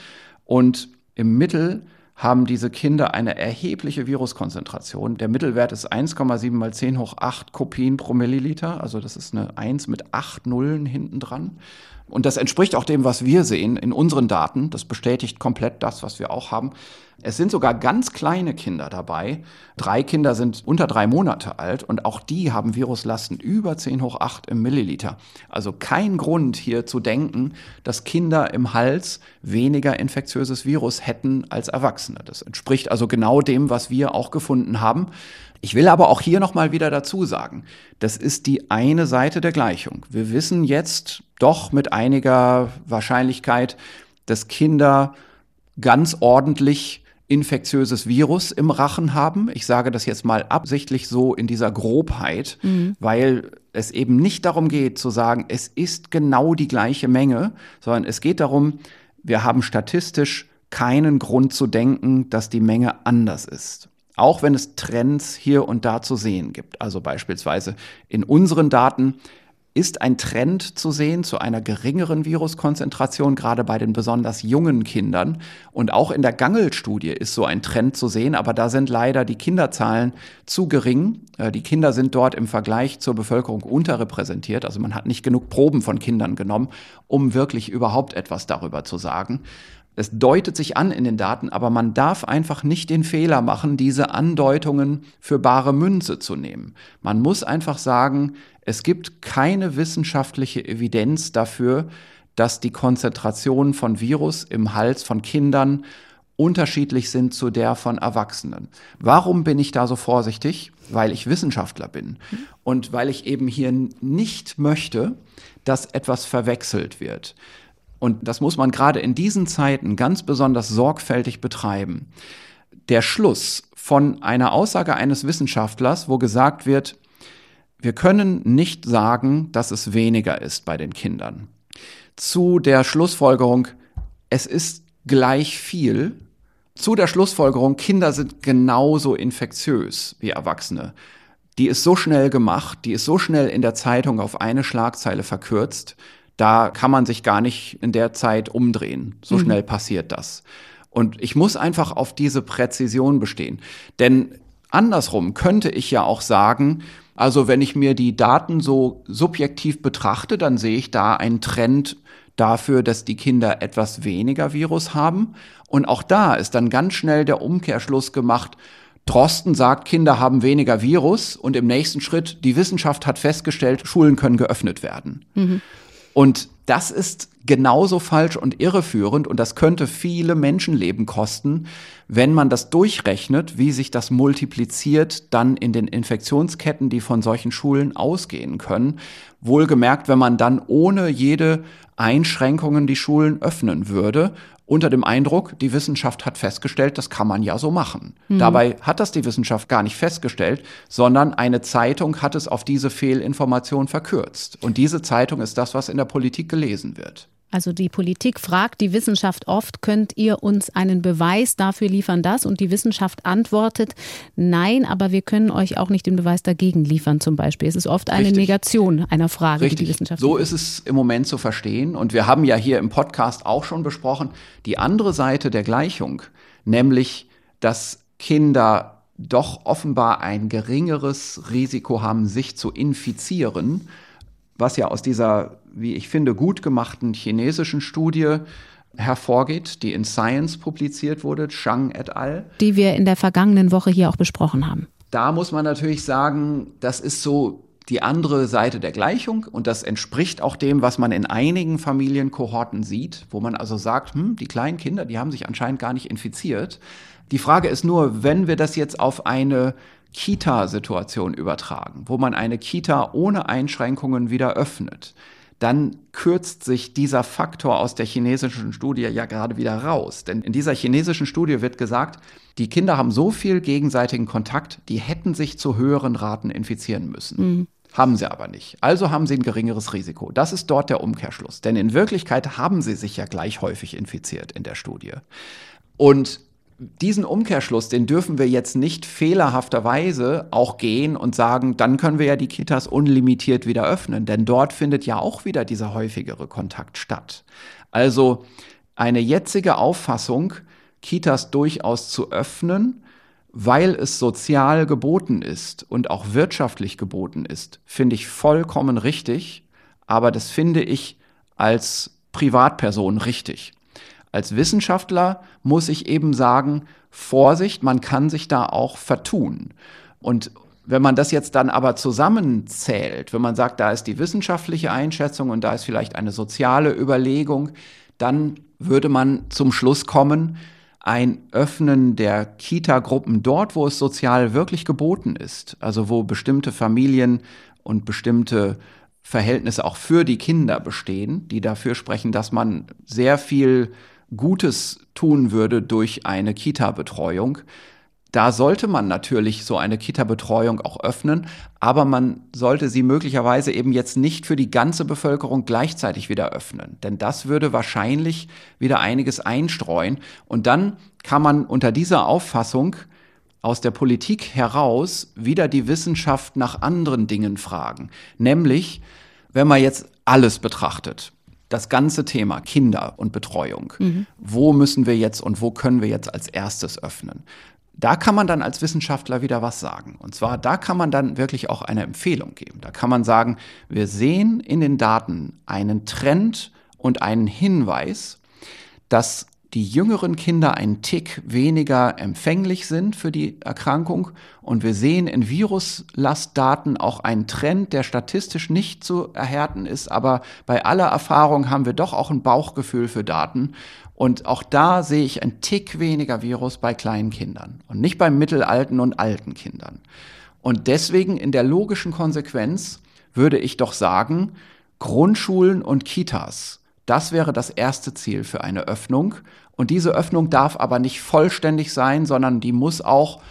Und im Mittel haben diese Kinder eine erhebliche Viruskonzentration. Der Mittelwert ist 1,7 mal 10 hoch 8 Kopien pro Milliliter. Also das ist eine 1 mit 8 Nullen hinten dran. Und das entspricht auch dem, was wir sehen in unseren Daten. Das bestätigt komplett das, was wir auch haben. Es sind sogar ganz kleine Kinder dabei. Drei Kinder sind unter drei Monate alt und auch die haben Viruslasten über 10 hoch 8 im Milliliter. Also kein Grund hier zu denken, dass Kinder im Hals weniger infektiöses Virus hätten als Erwachsene. Das entspricht also genau dem, was wir auch gefunden haben. Ich will aber auch hier nochmal wieder dazu sagen, das ist die eine Seite der Gleichung. Wir wissen jetzt doch mit einiger Wahrscheinlichkeit, dass Kinder ganz ordentlich infektiöses Virus im Rachen haben. Ich sage das jetzt mal absichtlich so in dieser Grobheit, mhm. weil es eben nicht darum geht zu sagen, es ist genau die gleiche Menge, sondern es geht darum, wir haben statistisch keinen Grund zu denken, dass die Menge anders ist. Auch wenn es Trends hier und da zu sehen gibt. Also beispielsweise in unseren Daten ist ein Trend zu sehen zu einer geringeren Viruskonzentration, gerade bei den besonders jungen Kindern. Und auch in der Gangel-Studie ist so ein Trend zu sehen, aber da sind leider die Kinderzahlen zu gering. Äh, die Kinder sind dort im Vergleich zur Bevölkerung unterrepräsentiert. Also man hat nicht genug Proben von Kindern genommen, um wirklich überhaupt etwas darüber zu sagen. Es deutet sich an in den Daten, aber man darf einfach nicht den Fehler machen, diese Andeutungen für bare Münze zu nehmen. Man muss einfach sagen, es gibt keine wissenschaftliche Evidenz dafür, dass die Konzentration von Virus im Hals von Kindern unterschiedlich sind zu der von Erwachsenen. Warum bin ich da so vorsichtig? Weil ich Wissenschaftler bin und weil ich eben hier nicht möchte, dass etwas verwechselt wird. Und das muss man gerade in diesen Zeiten ganz besonders sorgfältig betreiben. Der Schluss von einer Aussage eines Wissenschaftlers, wo gesagt wird, wir können nicht sagen, dass es weniger ist bei den Kindern. Zu der Schlussfolgerung, es ist gleich viel. Zu der Schlussfolgerung, Kinder sind genauso infektiös wie Erwachsene. Die ist so schnell gemacht, die ist so schnell in der Zeitung auf eine Schlagzeile verkürzt, da kann man sich gar nicht in der Zeit umdrehen. So mhm. schnell passiert das. Und ich muss einfach auf diese Präzision bestehen. Denn andersrum könnte ich ja auch sagen, also wenn ich mir die Daten so subjektiv betrachte, dann sehe ich da einen Trend, dafür, dass die Kinder etwas weniger Virus haben. Und auch da ist dann ganz schnell der Umkehrschluss gemacht, Drosten sagt, Kinder haben weniger Virus und im nächsten Schritt, die Wissenschaft hat festgestellt, Schulen können geöffnet werden. Mhm. Und das ist genauso falsch und irreführend und das könnte viele Menschenleben kosten, wenn man das durchrechnet, wie sich das multipliziert dann in den Infektionsketten, die von solchen Schulen ausgehen können. Wohlgemerkt, wenn man dann ohne jede Einschränkungen die Schulen öffnen würde unter dem Eindruck, die Wissenschaft hat festgestellt, das kann man ja so machen. Mhm. Dabei hat das die Wissenschaft gar nicht festgestellt, sondern eine Zeitung hat es auf diese Fehlinformation verkürzt. Und diese Zeitung ist das, was in der Politik gelesen wird. Also die Politik fragt die Wissenschaft oft, könnt ihr uns einen Beweis dafür liefern, das? Und die Wissenschaft antwortet, nein, aber wir können euch auch nicht den Beweis dagegen liefern zum Beispiel. Es ist oft eine Richtig. Negation einer Frage, Richtig. die die Wissenschaft. So ist es im Moment zu verstehen. Und wir haben ja hier im Podcast auch schon besprochen, die andere Seite der Gleichung, nämlich, dass Kinder doch offenbar ein geringeres Risiko haben, sich zu infizieren, was ja aus dieser wie ich finde, gut gemachten chinesischen Studie hervorgeht, die in Science publiziert wurde, Chang et al. Die wir in der vergangenen Woche hier auch besprochen haben. Da muss man natürlich sagen, das ist so die andere Seite der Gleichung und das entspricht auch dem, was man in einigen Familienkohorten sieht, wo man also sagt, hm, die kleinen Kinder, die haben sich anscheinend gar nicht infiziert. Die Frage ist nur, wenn wir das jetzt auf eine Kita-Situation übertragen, wo man eine Kita ohne Einschränkungen wieder öffnet, dann kürzt sich dieser Faktor aus der chinesischen Studie ja gerade wieder raus. Denn in dieser chinesischen Studie wird gesagt, die Kinder haben so viel gegenseitigen Kontakt, die hätten sich zu höheren Raten infizieren müssen. Mhm. Haben sie aber nicht. Also haben sie ein geringeres Risiko. Das ist dort der Umkehrschluss. Denn in Wirklichkeit haben sie sich ja gleich häufig infiziert in der Studie. Und diesen Umkehrschluss, den dürfen wir jetzt nicht fehlerhafterweise auch gehen und sagen, dann können wir ja die Kitas unlimitiert wieder öffnen, denn dort findet ja auch wieder dieser häufigere Kontakt statt. Also eine jetzige Auffassung, Kitas durchaus zu öffnen, weil es sozial geboten ist und auch wirtschaftlich geboten ist, finde ich vollkommen richtig, aber das finde ich als Privatperson richtig. Als Wissenschaftler muss ich eben sagen, Vorsicht, man kann sich da auch vertun. Und wenn man das jetzt dann aber zusammenzählt, wenn man sagt, da ist die wissenschaftliche Einschätzung und da ist vielleicht eine soziale Überlegung, dann würde man zum Schluss kommen, ein Öffnen der Kita-Gruppen dort, wo es sozial wirklich geboten ist, also wo bestimmte Familien und bestimmte Verhältnisse auch für die Kinder bestehen, die dafür sprechen, dass man sehr viel Gutes tun würde durch eine Kita-Betreuung. Da sollte man natürlich so eine Kita-Betreuung auch öffnen, aber man sollte sie möglicherweise eben jetzt nicht für die ganze Bevölkerung gleichzeitig wieder öffnen, denn das würde wahrscheinlich wieder einiges einstreuen. Und dann kann man unter dieser Auffassung aus der Politik heraus wieder die Wissenschaft nach anderen Dingen fragen, nämlich wenn man jetzt alles betrachtet, das ganze Thema Kinder und Betreuung, mhm. wo müssen wir jetzt und wo können wir jetzt als erstes öffnen? Da kann man dann als Wissenschaftler wieder was sagen. Und zwar, da kann man dann wirklich auch eine Empfehlung geben. Da kann man sagen, wir sehen in den Daten einen Trend und einen Hinweis, dass die jüngeren Kinder einen Tick weniger empfänglich sind für die Erkrankung. Und wir sehen in Viruslastdaten auch einen Trend, der statistisch nicht zu erhärten ist. Aber bei aller Erfahrung haben wir doch auch ein Bauchgefühl für Daten. Und auch da sehe ich einen Tick weniger Virus bei kleinen Kindern und nicht bei mittelalten und alten Kindern. Und deswegen in der logischen Konsequenz würde ich doch sagen, Grundschulen und Kitas, das wäre das erste Ziel für eine Öffnung. Und diese Öffnung darf aber nicht vollständig sein, sondern die muss auch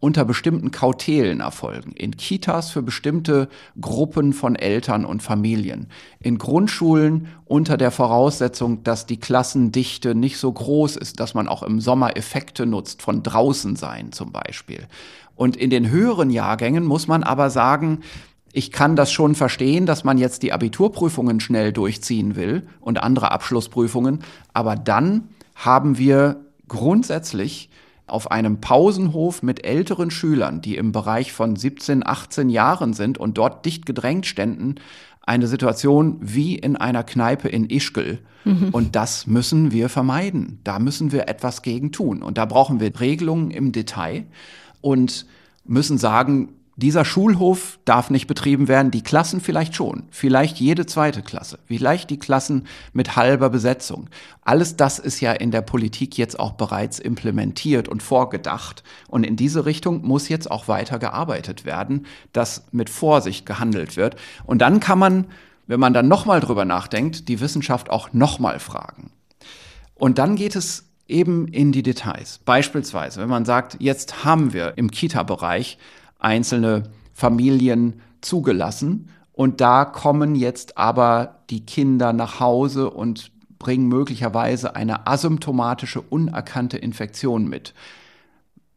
unter bestimmten Kautelen erfolgen. In Kitas für bestimmte Gruppen von Eltern und Familien. In Grundschulen unter der Voraussetzung, dass die Klassendichte nicht so groß ist, dass man auch im Sommer Effekte nutzt, von draußen sein zum Beispiel. Und in den höheren Jahrgängen muss man aber sagen, ich kann das schon verstehen, dass man jetzt die Abiturprüfungen schnell durchziehen will und andere Abschlussprüfungen, aber dann haben wir grundsätzlich auf einem Pausenhof mit älteren Schülern, die im Bereich von 17, 18 Jahren sind und dort dicht gedrängt ständen, eine Situation wie in einer Kneipe in Ischgl. Mhm. Und das müssen wir vermeiden. Da müssen wir etwas gegen tun. Und da brauchen wir Regelungen im Detail und müssen sagen, dieser Schulhof darf nicht betrieben werden, die Klassen vielleicht schon, vielleicht jede zweite Klasse, vielleicht die Klassen mit halber Besetzung. Alles das ist ja in der Politik jetzt auch bereits implementiert und vorgedacht. Und in diese Richtung muss jetzt auch weiter gearbeitet werden, dass mit Vorsicht gehandelt wird. Und dann kann man, wenn man dann nochmal drüber nachdenkt, die Wissenschaft auch nochmal fragen. Und dann geht es eben in die Details. Beispielsweise, wenn man sagt, jetzt haben wir im Kita-Bereich einzelne Familien zugelassen. Und da kommen jetzt aber die Kinder nach Hause und bringen möglicherweise eine asymptomatische, unerkannte Infektion mit.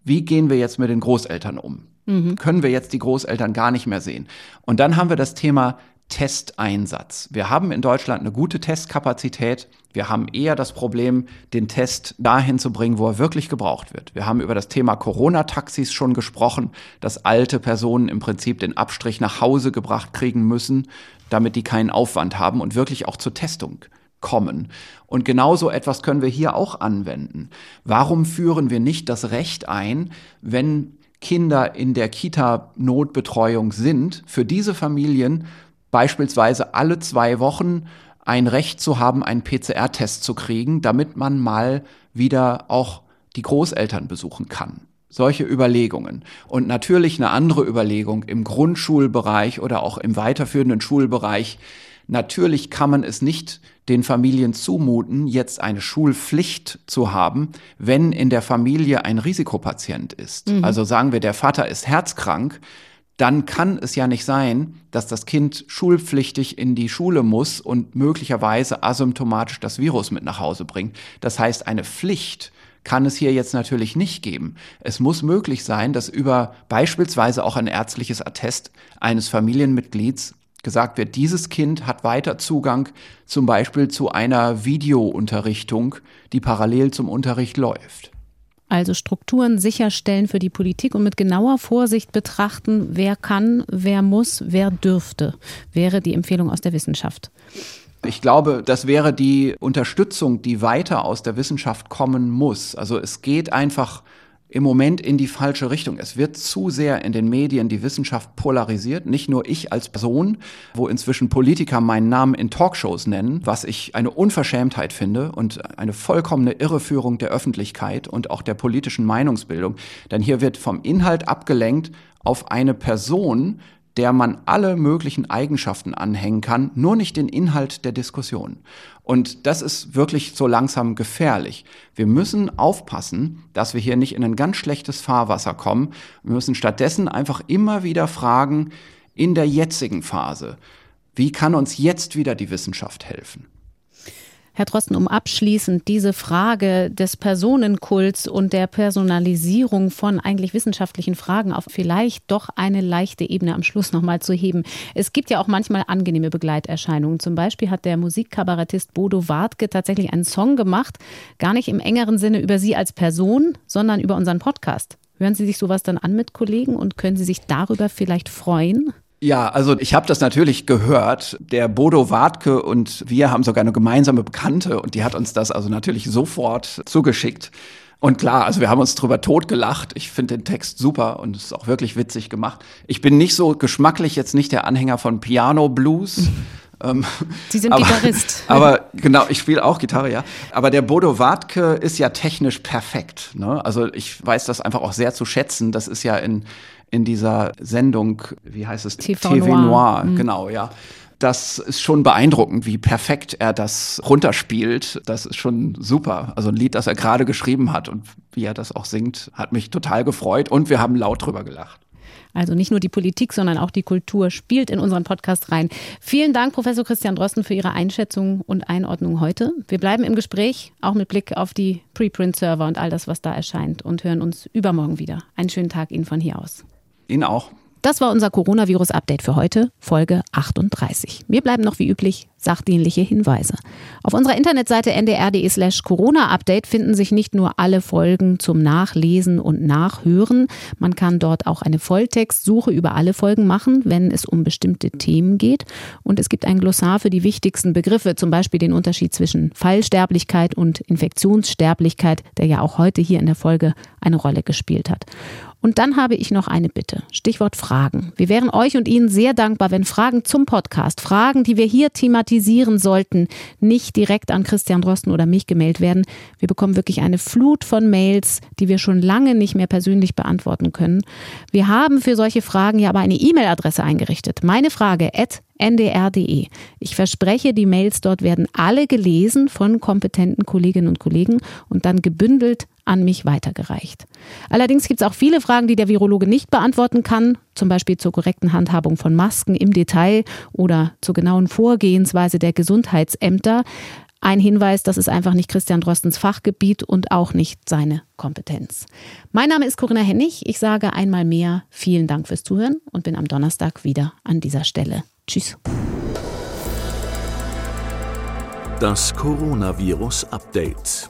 Wie gehen wir jetzt mit den Großeltern um? Mhm. Können wir jetzt die Großeltern gar nicht mehr sehen? Und dann haben wir das Thema Testeinsatz. Wir haben in Deutschland eine gute Testkapazität. Wir haben eher das Problem, den Test dahin zu bringen, wo er wirklich gebraucht wird. Wir haben über das Thema Corona-Taxis schon gesprochen, dass alte Personen im Prinzip den Abstrich nach Hause gebracht kriegen müssen, damit die keinen Aufwand haben und wirklich auch zur Testung kommen. Und genauso etwas können wir hier auch anwenden. Warum führen wir nicht das Recht ein, wenn Kinder in der Kita-Notbetreuung sind, für diese Familien beispielsweise alle zwei Wochen ein Recht zu haben, einen PCR-Test zu kriegen, damit man mal wieder auch die Großeltern besuchen kann. Solche Überlegungen. Und natürlich eine andere Überlegung im Grundschulbereich oder auch im weiterführenden Schulbereich. Natürlich kann man es nicht den Familien zumuten, jetzt eine Schulpflicht zu haben, wenn in der Familie ein Risikopatient ist. Mhm. Also sagen wir, der Vater ist herzkrank, dann kann es ja nicht sein, dass das Kind schulpflichtig in die Schule muss und möglicherweise asymptomatisch das Virus mit nach Hause bringt. Das heißt, eine Pflicht kann es hier jetzt natürlich nicht geben. Es muss möglich sein, dass über beispielsweise auch ein ärztliches Attest eines Familienmitglieds gesagt wird, dieses Kind hat weiter Zugang zum Beispiel zu einer Videounterrichtung, die parallel zum Unterricht läuft also Strukturen sicherstellen für die Politik und mit genauer Vorsicht betrachten, wer kann, wer muss, wer dürfte, wäre die Empfehlung aus der Wissenschaft. Ich glaube, das wäre die Unterstützung, die weiter aus der Wissenschaft kommen muss. Also es geht einfach im Moment in die falsche Richtung. Es wird zu sehr in den Medien die Wissenschaft polarisiert. Nicht nur ich als Person, wo inzwischen Politiker meinen Namen in Talkshows nennen, was ich eine Unverschämtheit finde und eine vollkommene Irreführung der Öffentlichkeit und auch der politischen Meinungsbildung. Denn hier wird vom Inhalt abgelenkt auf eine Person, der man alle möglichen Eigenschaften anhängen kann, nur nicht den Inhalt der Diskussion. Und das ist wirklich so langsam gefährlich. Wir müssen aufpassen, dass wir hier nicht in ein ganz schlechtes Fahrwasser kommen. Wir müssen stattdessen einfach immer wieder fragen, in der jetzigen Phase, wie kann uns jetzt wieder die Wissenschaft helfen? Herr Drosten, um abschließend diese Frage des Personenkults und der Personalisierung von eigentlich wissenschaftlichen Fragen auf vielleicht doch eine leichte Ebene am Schluss nochmal zu heben. Es gibt ja auch manchmal angenehme Begleiterscheinungen. Zum Beispiel hat der Musikkabarettist Bodo Wartke tatsächlich einen Song gemacht, gar nicht im engeren Sinne über Sie als Person, sondern über unseren Podcast. Hören Sie sich sowas dann an mit Kollegen und können Sie sich darüber vielleicht freuen? Ja, also ich habe das natürlich gehört. Der Bodo Wartke und wir haben sogar eine gemeinsame Bekannte und die hat uns das also natürlich sofort zugeschickt. Und klar, also wir haben uns drüber totgelacht. Ich finde den Text super und es ist auch wirklich witzig gemacht. Ich bin nicht so geschmacklich jetzt nicht der Anhänger von Piano Blues. Ähm, Sie sind aber, Gitarrist. Aber genau, ich spiele auch Gitarre, ja. Aber der Bodo Wartke ist ja technisch perfekt. Ne? Also ich weiß das einfach auch sehr zu schätzen. Das ist ja in, in dieser Sendung, wie heißt es? TV, TV Noir, Noir mhm. genau, ja. Das ist schon beeindruckend, wie perfekt er das runterspielt. Das ist schon super. Also ein Lied, das er gerade geschrieben hat und wie er das auch singt, hat mich total gefreut und wir haben laut drüber gelacht. Also nicht nur die Politik, sondern auch die Kultur spielt in unseren Podcast rein. Vielen Dank, Professor Christian Drosten, für Ihre Einschätzung und Einordnung heute. Wir bleiben im Gespräch, auch mit Blick auf die Preprint-Server und all das, was da erscheint und hören uns übermorgen wieder. Einen schönen Tag Ihnen von hier aus. Ihnen auch. Das war unser Coronavirus-Update für heute, Folge 38. Mir bleiben noch wie üblich sachdienliche Hinweise. Auf unserer Internetseite ndr.de slash Corona-Update finden sich nicht nur alle Folgen zum Nachlesen und Nachhören. Man kann dort auch eine Volltextsuche über alle Folgen machen, wenn es um bestimmte Themen geht. Und es gibt ein Glossar für die wichtigsten Begriffe, zum Beispiel den Unterschied zwischen Fallsterblichkeit und Infektionssterblichkeit, der ja auch heute hier in der Folge eine Rolle gespielt hat. Und dann habe ich noch eine Bitte. Stichwort Fragen. Wir wären euch und Ihnen sehr dankbar, wenn Fragen zum Podcast, Fragen, die wir hier thematisieren sollten, nicht direkt an Christian Drosten oder mich gemeldet werden. Wir bekommen wirklich eine Flut von Mails, die wir schon lange nicht mehr persönlich beantworten können. Wir haben für solche Fragen ja aber eine E-Mail-Adresse eingerichtet. Meine Frage at ndr.de. Ich verspreche, die Mails dort werden alle gelesen von kompetenten Kolleginnen und Kollegen und dann gebündelt an mich weitergereicht. Allerdings gibt es auch viele Fragen, die der Virologe nicht beantworten kann, zum Beispiel zur korrekten Handhabung von Masken im Detail oder zur genauen Vorgehensweise der Gesundheitsämter. Ein Hinweis, das ist einfach nicht Christian Drostens Fachgebiet und auch nicht seine Kompetenz. Mein Name ist Corinna Hennig. Ich sage einmal mehr vielen Dank fürs Zuhören und bin am Donnerstag wieder an dieser Stelle. Tschüss. Das Coronavirus Update.